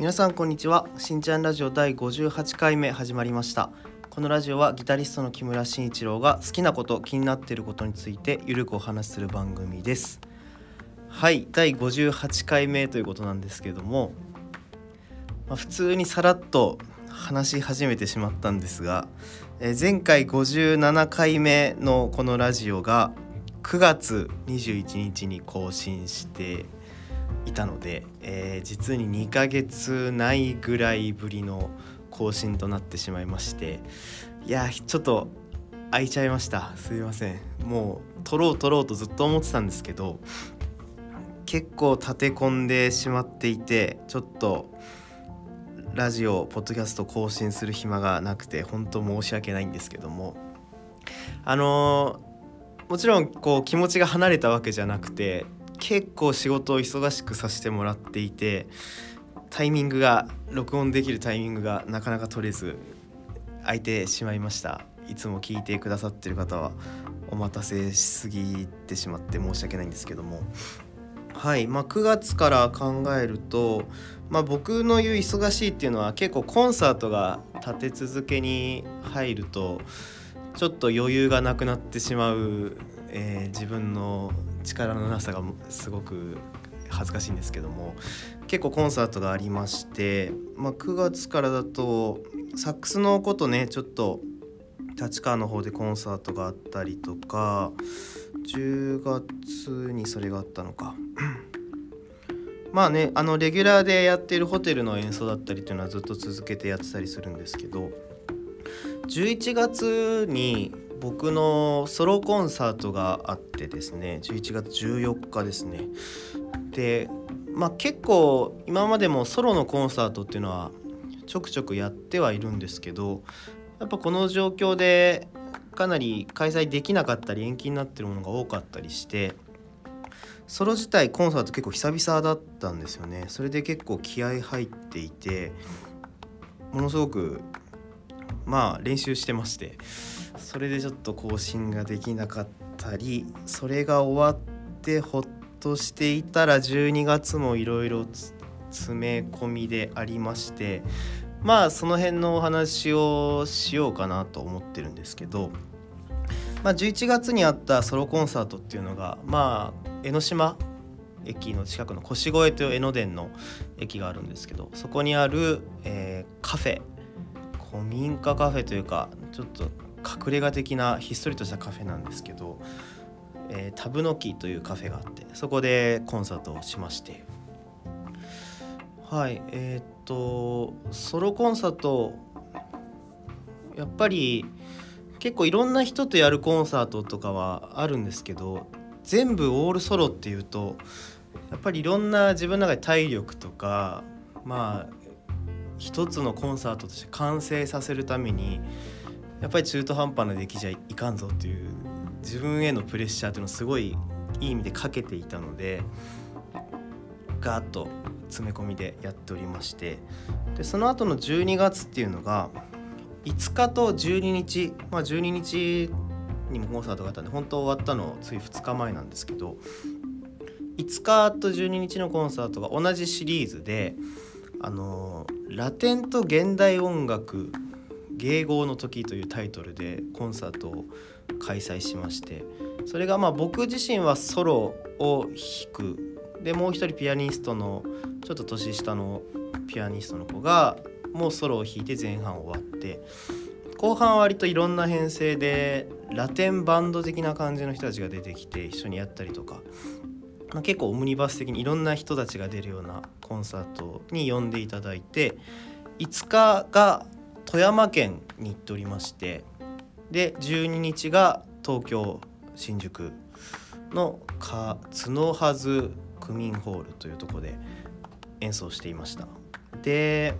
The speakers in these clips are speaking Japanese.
皆さんこんにちは。しんちゃんラジオ第58回目始まりました。このラジオはギタリストの木村慎一郎が好きなこと気になっていることについてゆるくお話しする番組です。はい第58回目ということなんですけども、まあ、普通にさらっと話し始めてしまったんですが、えー前回57回目のこのラジオが9月21日に更新していたので、えー実に2ヶ月ないぐらいぶりの更新となってしまいましていやーちょっと空いちゃいました。すいません。もう撮ろう撮ろうとずっと思ってたんですけど結構立て込んでしまっていてちょっとラジオポッドキャスト更新する暇がなくて本当申し訳ないんですけども。あのーもちろんこう気持ちが離れたわけじゃなくて結構仕事を忙しくさせてもらっていてタイミングが録音できるタイミングがなかなか取れず空いてしまいました。いつも聞いてくださってる方はお待たせしすぎてしまって申し訳ないんですけども。はい。まあ9月から考えると、まあ、僕の言う忙しいっていうのは結構コンサートが立て続けに入るとちょっと余裕がなくなってしまう、えー自分の力のなさがすごく恥ずかしいんですけども結構コンサートがありまして、まあ、9月からだとサックスのことねちょっと立川の方でコンサートがあったりとか10月にそれがあったのか。まあねあのレギュラーでやってるホテルの演奏だったりっていうのはずっと続けてやってたりするんですけど11月に僕のソロコンサートがあってですね11月14日ですね。でまあ結構今までもソロのコンサートっていうのはちょくちょくやってはいるんですけどやっぱこの状況でかなり開催できなかったり延期になってるものが多かったりしてソロ自体コンサート結構久々だったんですよね。それで結構気合入っていてものすごくまあ練習してまして。それでちょっと更新ができなかったりそれが終わってほっとしていたら12月もいろいろ詰め込みでありましてまあその辺のお話をしようかなと思ってるんですけど、まあ、11月にあったソロコンサートっていうのがまあ江ノ島駅の近くの腰越という江ノ電の駅があるんですけどそこにある、えーカフェ古民家カフェというかちょっと隠れ家的なひっそりとしたカフェなんですけど、えータブノキというカフェがあってそこでコンサートをしまして。はいえーっとソロコンサートやっぱり結構いろんな人とやるコンサートとかはあるんですけど全部オールソロっていうとやっぱりいろんな自分の中で体力とかまあ一つのコンサートとして完成させるためにやっぱり中途半端な出来じゃいかんぞっていう自分へのプレッシャーっていうのをすごいいい意味でかけていたのでガーッと詰め込みでやっておりましてでその後の12月っていうのが5日と12日まあ12日にもコンサートがあったんで本当終わったのつい2日前なんですけど5日と12日のコンサートが同じシリーズであのラテンと現代音楽芸合の時というタイトルでコンサートを開催しましてそれがまあ僕自身はソロを弾く。でもう一人ピアニストのちょっと年下のピアニストの子がもうソロを弾いて前半終わって後半割といろんな編成でラテンバンド的な感じの人たちが出てきて一緒にやったりとかまあ、結構オムニバス的にいろんな人たちが出るようなコンサートに呼んでいただいて5日が富山県に行っておりましてで12日が東京新宿のか角はず区民ホールというとこで演奏していました。で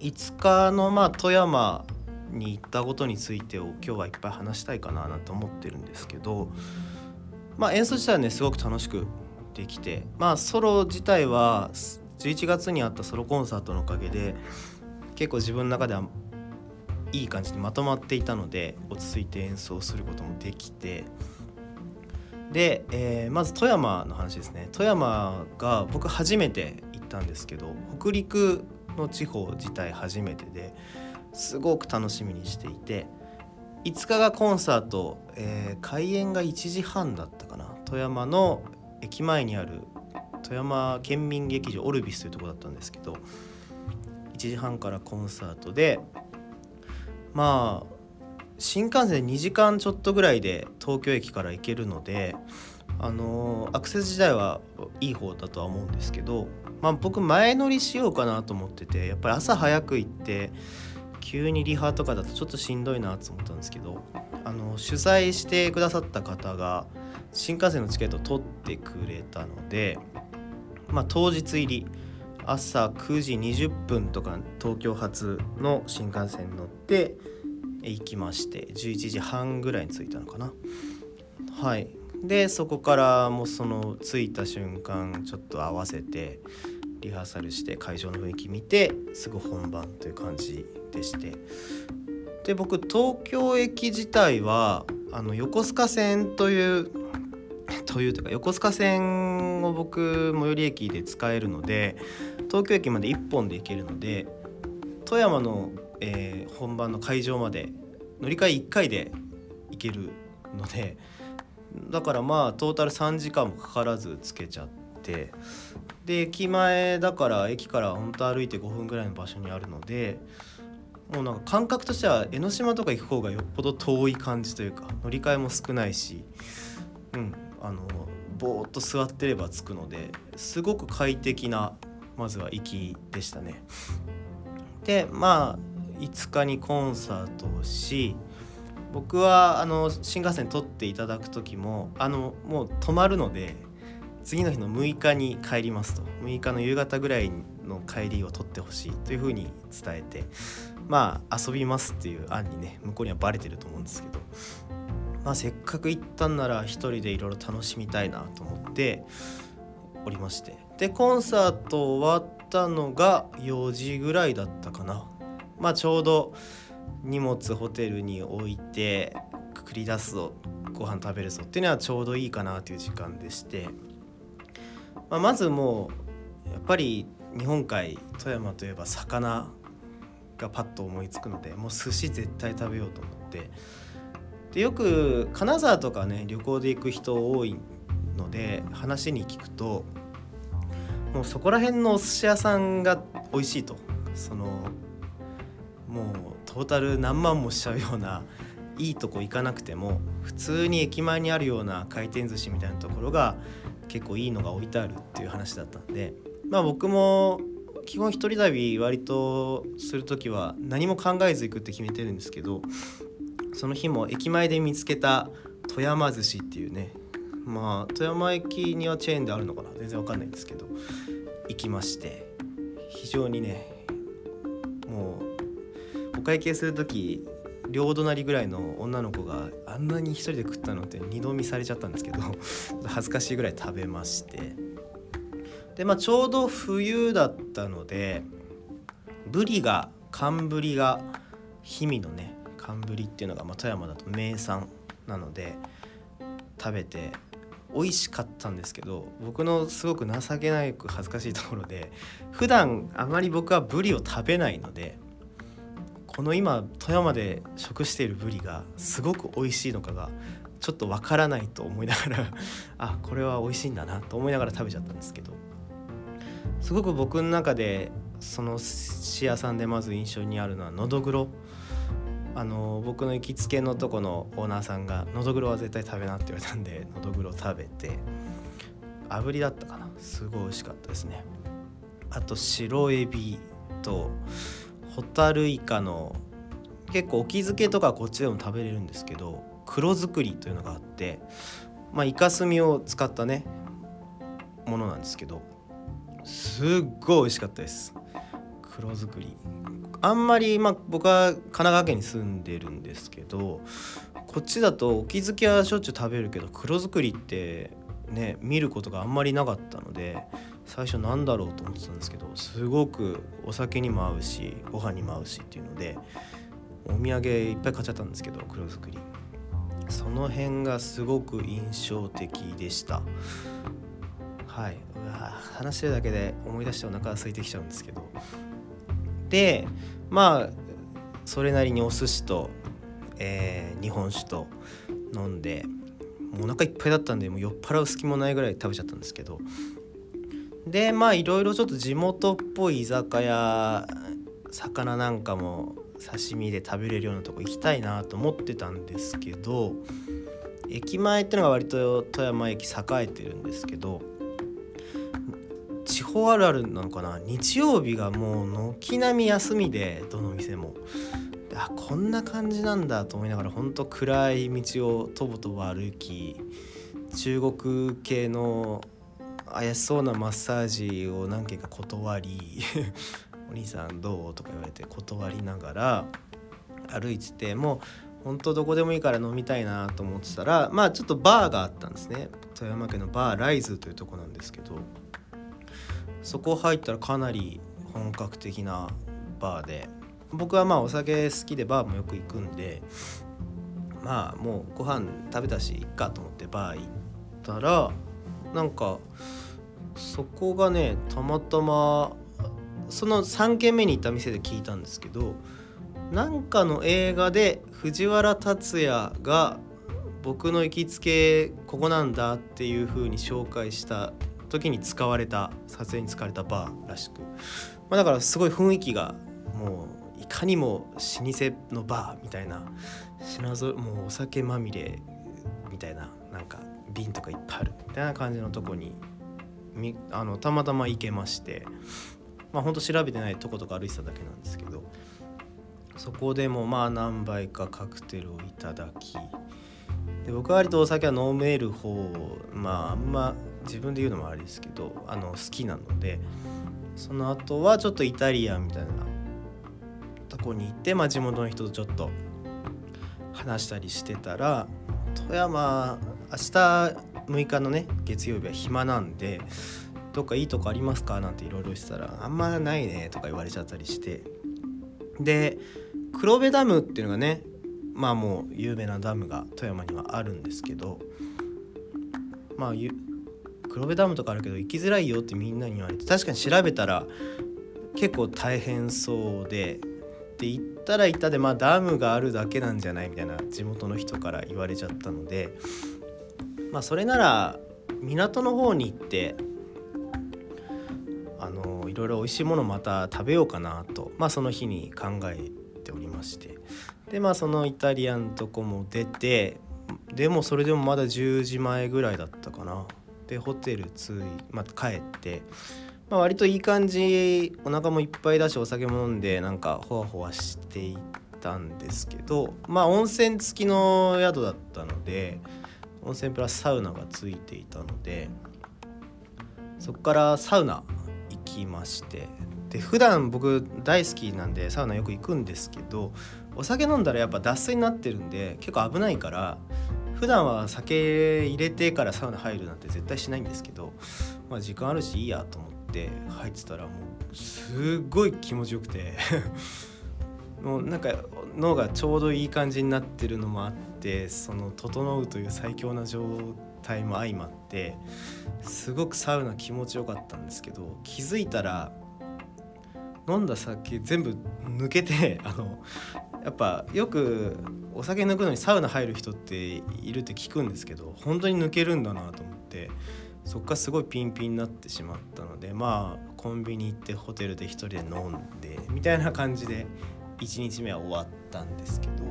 5日のまあ富山に行ったことについてを今日はいっぱい話したいかななんて思ってるんですけどまあ演奏自体はねすごく楽しくできてまあソロ自体は11月にあったソロコンサートのおかげで結構自分の中ではいい感じにまとまっていたので落ち着いて演奏することもできて。で、えーまず富山の話ですね。富山が僕初めて行ったんですけど北陸の地方自体初めてですごく楽しみにしていて5日がコンサート、えー、開演が1時半だったかな。富山の駅前にある富山県民劇場オルビスというとこだったんですけど時半からコンサートでまあ新幹線2時間ちょっとぐらいで東京駅から行けるのであのアクセス自体はいい方だとは思うんですけど、まあ、僕前乗りしようかなと思っててやっぱり朝早く行って急にリハとかだとちょっとしんどいなと思ったんですけどあの主催してくださった方が新幹線のチケットを取ってくれたので、まあ、当日入り朝9時20分とか東京発の新幹線に乗って行きまして11時半ぐらいに着いたのかな。はい。でそこからもうその着いた瞬間ちょっと合わせてリハーサルして会場の雰囲気見てすぐ本番という感じでして。で僕東京駅自体はあの横須賀線というというというか横須賀線僕最寄り駅で使えるので東京駅まで1本で行けるので富山のえー、本番の会場まで乗り換え1回で行けるのでだからまあトータル3時間もかからずつけちゃってで駅前だから駅から本当歩いて5分ぐらいの場所にあるのでもうなんか感覚としては江ノ島とか行く方がよっぽど遠い感じというか乗り換えも少ないしうんあのぼーっと座ってれば着くのですごく快適なまずは行きでしたね。でまあ5日にコンサートをし僕はあの新幹線取っていただく時もあのもう泊まるので次の日の6日に帰りますと6日の夕方ぐらいの帰りを取ってほしいというふうに伝えてまあ遊びますっていう案にね向こうにはバレてると思うんですけど、まあ、せっかく行ったんなら一人でいろいろ楽しみたいなと思っておりまして。でコンサート終わったのが4時ぐらいだったかな。まあ、ちょうど荷物ホテルに置いて繰り出すぞご飯食べるぞっていうのはちょうどいいかなという時間でして、まあ、まずもうやっぱり日本海富山といえば魚がパッと思いつくのでもう寿司絶対食べようと思ってでよく金沢とかね旅行で行く人多いので話に聞くともうそこら辺のお寿司屋さんが美味しいと。そのもうトータル何万もしちゃうようないいとこ行かなくても普通に駅前にあるような回転寿司みたいなところが結構いいのが置いてあるっていう話だったんで。まあ僕も基本一人旅割とする時は何も考えず行くって決めてるんですけどその日も駅前で見つけた富山寿司っていうねまあ富山駅にはチェーンであるのかな全然わかんないんですけど行きまして非常にねもうお会計する時両隣ぐらいの女の子があんなに一人で食ったのって二度見されちゃったんですけど 恥ずかしいぐらい食べまして。でまあちょうど冬だったのでブリが寒ブリが氷見のね寒ブリっていうのが、まあ、富山だと名産なので食べて美味しかったんですけど僕のすごく情けないく恥ずかしいところで普段あまり僕はブリを食べないのでこの今富山で食しているブリがすごく美味しいのかがちょっとわからないと思いながら あこれは美味しいんだなと思いながら食べちゃったんですけどすごく僕の中でその寿司屋さんでまず印象にあるのはのどぐろ。あの僕の行きつけのとこのオーナーさんが「のどぐろは絶対食べな」って言われたんで のどぐろ食べて炙りだったかな。すごい美味しかったですね。あと白エビとホタルイカの結構沖漬けとかこっちでも食べれるんですけど黒作りというのがあってまあイカ墨を使ったねものなんですけどすっごい美味しかったです。黒作り。あんまりまあ僕は神奈川県に住んでるんですけどこっちだと沖漬けはしょっちゅう食べるけど黒作りってね見ることがあんまりなかったので最初なんだろうと思ってたんですけどすごくお酒にも合うしご飯にも合うしっていうのでお土産いっぱい買っちゃったんですけど黒作り。その辺がすごく印象的でした。はい。うわ話してるだけで思い出してお腹が空いてきちゃうんですけど。でまあそれなりにお寿司と、えー、日本酒と飲んでもうお腹いっぱいだったんでもう酔っ払う隙もないぐらい食べちゃったんですけど。でまあいろいろちょっと地元っぽい居酒屋魚なんかも刺身で食べれるようなとこ行きたいなと思ってたんですけど駅前ってのが割と富山駅栄えてるんですけど方あるあるなのかな。日曜日がもう軒並み休みでどの店も。あこんな感じなんだと思いながらほんと暗い道をとぼとぼ歩き中国系の怪しそうなマッサージを何件か断り「お兄さんどう?」とか言われて断りながら歩いててもうほんとどこでもいいから飲みたいなと思ってたらまあちょっとバーがあったんですね。富山県のバーライズというとこなんですけど。そこ入ったらかなり本格的なバーで僕はまあお酒好きでバーもよく行くんでまあもうご飯食べたしいっかと思ってバー行ったらなんかそこがねたまたまその3軒目に行った店で聞いたんですけどなんかの映画で藤原竜也が僕の行きつけここなんだっていう風に紹介した時に使われた撮影に使われたバーらしく、まあ、だからすごい雰囲気がもういかにも老舗のバーみたいな品ぞもうお酒まみれみたいななんか瓶とかいっぱいあるみたいな感じのとこにみあのたまたま行けまして。まあほんと調べてないとことか歩いてただけなんですけどそこでもまあ何杯かカクテルをいただき。で僕は割とお酒は飲める方まああんま自分で言うのもあれですけどあの好きなのでその後はちょっとイタリアンみたいなとこに行って、まあ、地元の人とちょっと話したりしてたら富山明日6日のね月曜日は暇なんでどっかいいとこありますか？なんていろいろしてたらあんまないねとか言われちゃったりして。で黒部ダムっていうのがねまあもう有名なダムが富山にはあるんですけどまあ黒部ダムとかあるけど行きづらいよってみんなに言われて確かに調べたら結構大変そうでで行ったら行ったでまあダムがあるだけなんじゃないみたいな地元の人から言われちゃったのでまあそれなら港の方に行ってあのいろいろ美味しいものまた食べようかなとまあその日に考えておりまして。でまあそのイタリアンとこも出てでもそれでもまだ10時前ぐらいだったかな。でホテル着い、まあ、帰って、まあ、割といい感じお腹もいっぱいだしお酒も飲んでなんかほわほわしていたんですけどまあ温泉付きの宿だったので温泉プラスサウナがついていたのでそこからサウナ行きましてで普段僕大好きなんでサウナよく行くんですけどお酒飲んだらやっぱ脱水になってるんで結構危ないから普段は酒入れてからサウナ入るなんて絶対しないんですけど、まあ、時間あるしいいやと思って入ってたらもうすっごい気持ちよくて もうなんか脳がちょうどいい感じになってるのもあってその整うという最強な状態も相まってすごくサウナ気持ちよかったんですけど気づいたら飲んだ酒全部抜けて あのやっぱよくお酒抜くのにサウナ入る人っているって聞くんですけど本当に抜けるんだなと思ってそっからすごいピンピンになってしまったのでまあコンビニ行ってホテルで1人で飲んでみたいな感じで1日目は終わったんですけど。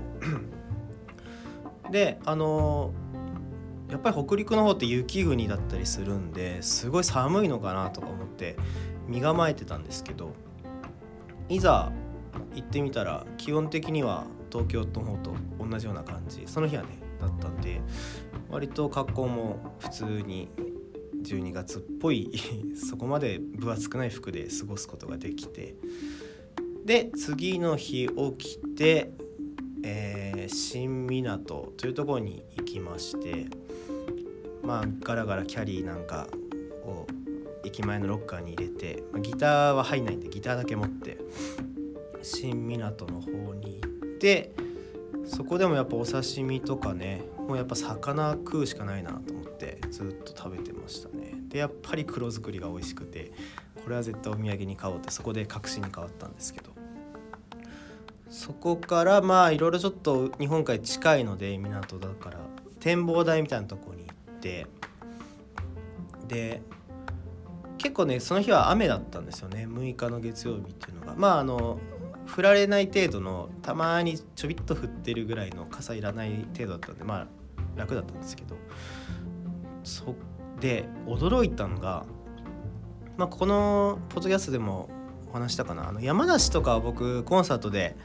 であのやっぱり北陸の方って雪国だったりするんですごい寒いのかなとか思って身構えてたんですけどいざ行ってみたら基本的には東京の方と同じような感じ。その日はねだったんで割と格好も普通に12月っぽい そこまで分厚くない服で過ごすことができてで次の日起きて、えー、新港というところに行きましてまあガラガラキャリーなんかを駅前のロッカーに入れて、まあ、ギターは入んないんでギターだけ持って新港の方に行ってそこでもやっぱお刺身とかねもうやっぱ魚食うしかないなと思ってずっと食べてましたね。でやっぱり黒作りが美味しくてこれは絶対お土産に買おうってそこで確信に変わったんですけど。そこからまあいろいろちょっと日本海近いので港だから展望台みたいなとこに行ってで結構ねその日は雨だったんですよね。6日の月曜日っていうのが。まああの降られない程度のたまにちょびっと降ってるぐらいの傘いらない程度だったんでまあ楽だったんですけど。そで驚いたのが、まあ、このポッドキャストでもお話したかな。あの山梨とかは僕コンサートで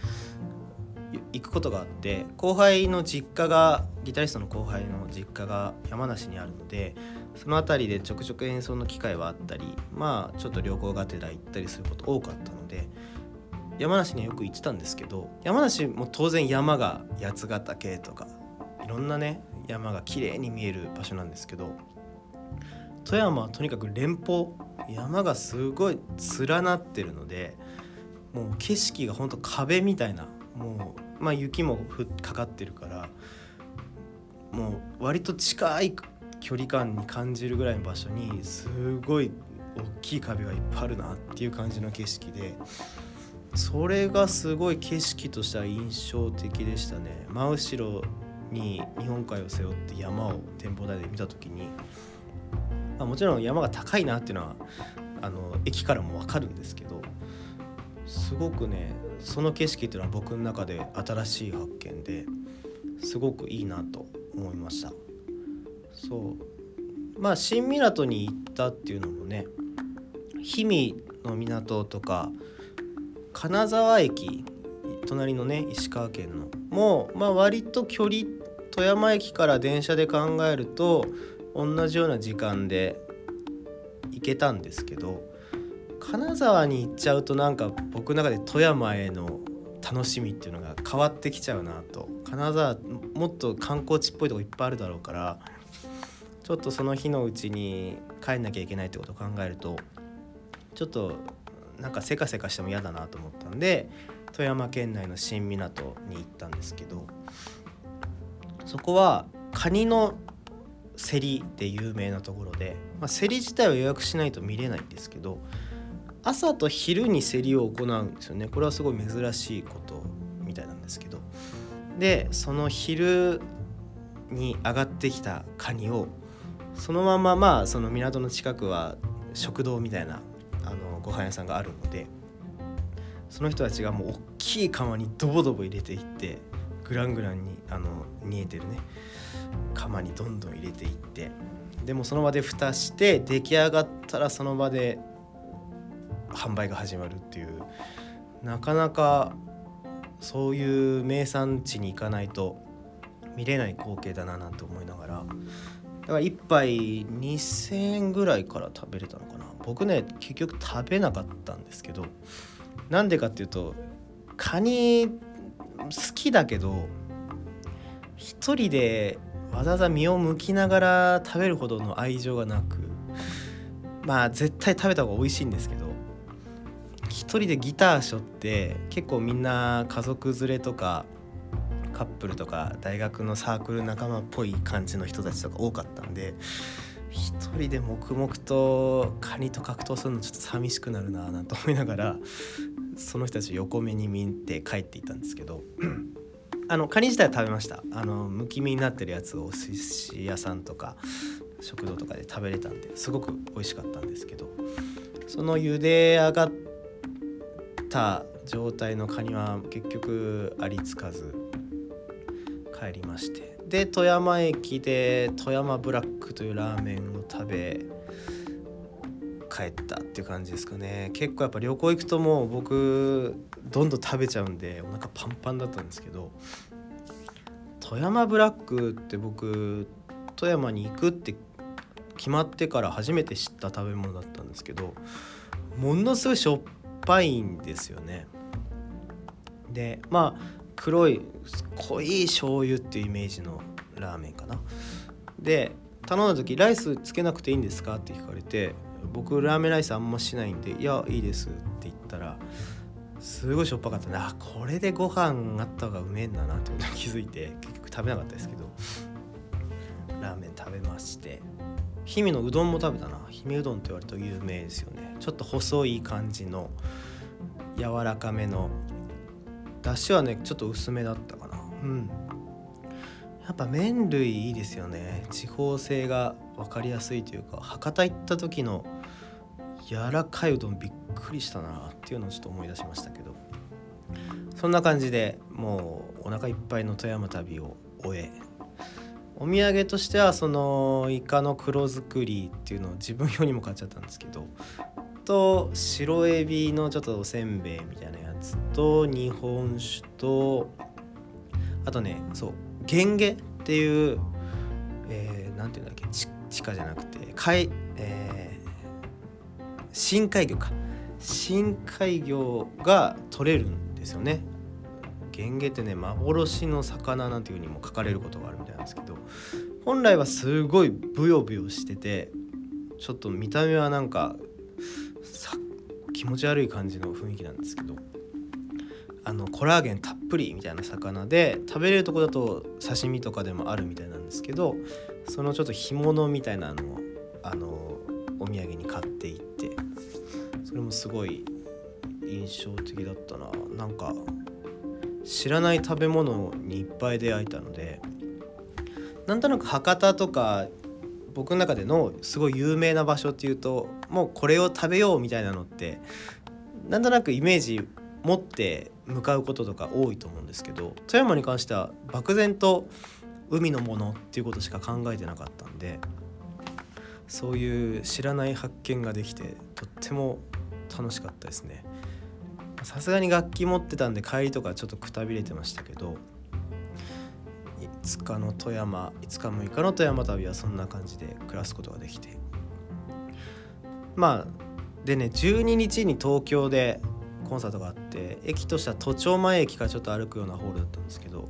行くことがあって後輩の実家がギタリストの後輩の実家が山梨にあるのでその辺りでちょくちょく演奏の機会はあったりまあちょっと旅行がてら行ったりすること多かったので山梨によく行ってたんですけど山梨も当然山が八ヶ岳とかいろんなね山が綺麗に見える場所なんですけど富山はとにかく連峰山がすごい連なってるのでもう景色がほんと壁みたいなもうまあ雪もかかってるからもう割と近い距離感に感じるぐらいの場所にすごい大きい壁がいっぱいあるなっていう感じの景色でそれがすごい景色としては印象的でしたね。真後ろに日本海を背負って山を展望台で見た時に、まあ、もちろん山が高いなっていうのはあの駅からも分かるんですけどすごくねその景色っていうのは僕の中で新しい発見ですごくいいなと思いました。そう。まあ新港に行ったっていうのもね氷見の港とか金沢駅隣のね石川県のもう、まあ、割と距離富山駅から電車で考えると同じような時間で行けたんですけど金沢に行っちゃうとなんか僕の中で富山への楽しみっていうのが変わってきちゃうなと。金沢もっと観光地っぽいとこいっぱいあるだろうからちょっとその日のうちに帰んなきゃいけないってことを考えるとちょっとなんかせかせかしても嫌だなと思ったんで富山県内の新港に行ったんですけどそこはカニの競りで有名なところで、まあ、競り自体は予約しないと見れないんですけど朝と昼に競りを行うんですよね。これはすごい珍しいことみたいなんですけど。でその昼に上がってきたカニをそのまままあその港の近くは食堂みたいなあのご飯屋さんがあるのでその人たちがもう大きい釜にドボドボ入れていってグラングランにあの煮えてるね釜にどんどん入れていってでもその場で蓋して出来上がったらその場で販売が始まるっていうなかなかそういう名産地に行かないと見れない光景だななんて思いながらだから1杯2,000円ぐらいから食べれたのかな。僕ね結局食べなかったんですけどなんでかっていうとカニ好きだけど一人でわざわざ身を剥きながら食べるほどの愛情がなくまあ絶対食べた方が美味しいんですけど一人でギターしょって結構みんな家族連れとかカップルとか大学のサークル仲間っぽい感じの人たちとか多かったんで一人で黙々とカニと格闘するのちょっと寂しくなるななんて思いながらその人たち横目に見て帰っていたんですけど あのカニ自体は食べました。あのむき身になってるやつをお寿司屋さんとか食堂とかで食べれたんですごく美味しかったんですけどその茹で上がった状態のカニは結局ありつかず帰りまして。で富山駅で富山ブラックというラーメンを食べ帰ったっていう感じですかね。結構やっぱ旅行行くともう僕どんどん食べちゃうんでお腹パンパンだったんですけど富山ブラックって僕富山に行くって決まってから初めて知った食べ物だったんですけどものすごいしょっぱいんですよね。でまあ黒い濃い醤油っていうイメージのラーメンかなで頼んだ時「ライスつけなくていいんですか?」って聞かれて僕ラーメンライスあんましないんで「いやいいです」って言ったらすごいしょっぱかったねあこれでご飯あった方がうめえんだなってことに気づいて結局食べなかったですけどラーメン食べまして氷見のうどんも食べたな氷見うどんって言われると有名ですよねちょっと細い感じの柔らかめのだしはねちょっと薄めだったかな。うん。やっぱ麺類いいですよね。地方性が分かりやすいというか博多行った時の柔らかいうどんびっくりしたなっていうのをちょっと思い出しましたけど。そんな感じでもうお腹いっぱいの富山旅を終えお土産としてはそのイカの黒作りっていうのを自分用にも買っちゃったんですけどと白エビのちょっとおせんべいみたいなやつと日本酒とあとねそうゲンゲっていう何、えー、て言うんだっけ地下じゃなくて海、えー、深海魚か。深海魚が取れるんですよね。ゲンゲってね幻の魚なんていうふうにも書かれることがあるみたいなんですけど本来はすごいブヨブヨしててちょっと見た目はなんか気持ち悪い感じの雰囲気なんですけどあのコラーゲンたっぷりみたいな魚で食べれるとこだと刺身とかでもあるみたいなんですけどそのちょっと干物みたいなのをあのお土産に買っていってそれもすごい印象的だったな。なんか知らない食べ物にいっぱい出会えたのでなんとなく博多とか僕の中でのすごい有名な場所っていうともうこれを食べようみたいなのってなんとなくイメージ持って向かうこととか多いと思うんですけど富山に関しては漠然と海のものっていうことしか考えてなかったんでそういう知らない発見ができてとっても楽しかったですね。さすがに楽器持ってたんで帰りとかちょっとくたびれてましたけど5日の富山5日6日の富山旅はそんな感じで暮らすことができて。まあでね12日に東京でコンサートがあって駅としては都庁前駅からちょっと歩くようなホールだったんですけど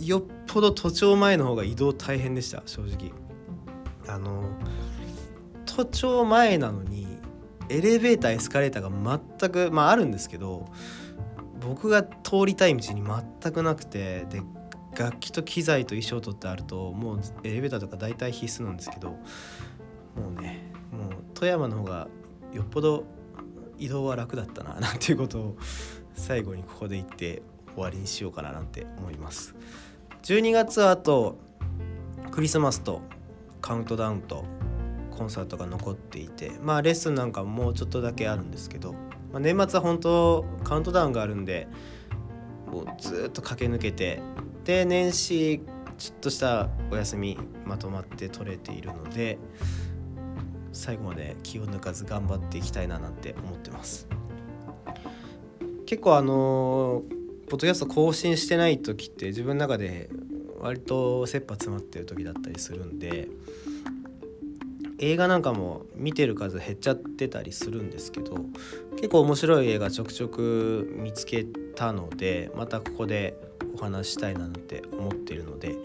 よっぽど都庁前の方が移動大変でした正直。あの都庁前なのにエレベーターエスカレーターが全くまああるんですけど僕が通りたい道に全くなくてで楽器と機材と衣装とってあるともうエレベーターとか大体必須なんですけどもうねもう富山の方がよっぽど移動は楽だったな なんていうことを最後にここで言って終わりにしようかななんて思います。12月はあとクリスマスとカウントダウンとコンサートが残っていてまあレッスンなんかもうちょっとだけあるんですけど、まあ、年末は本当カウントダウンがあるんでもうずっと駆け抜けてで年始ちょっとしたお休みまとまって取れているので最後まで気を抜かず頑張っていきたいななんて思ってます。結構あのポッドキャスト更新してない時って自分の中で割と切羽詰まってる時だったりするんで映画なんかも見てる数減っちゃってたりするんですけど結構面白い映画ちょくちょく見つけたのでまたここでお話したいなって思っているので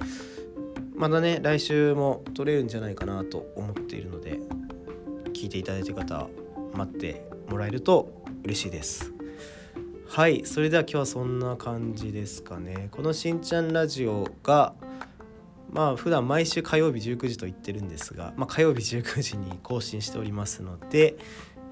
またね来週も撮れるんじゃないかなと思っているので聞いていただいてる方待ってもらえると嬉しいです。はいそれでは今日はそんな感じですかね。このしんちゃんラジオがまあ普段毎週火曜日19時と言ってるんですが、まあ、火曜日19時に更新しておりますので、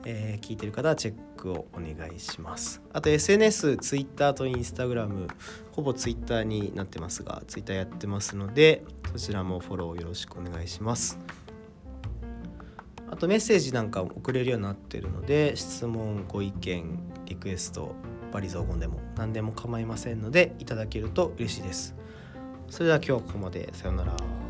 えー、聞いてる方はチェックをお願いします。あと SNS、Twitter と Instagram ほぼ Twitter になってますが Twitter やってますのでそちらもフォローよろしくお願いします。あとメッセージなんか送れるようになってるので質問ご意見リクエストバリ雑言でも何でも構いませんのでいただけると嬉しいです。それでは今日はここまで。さようなら。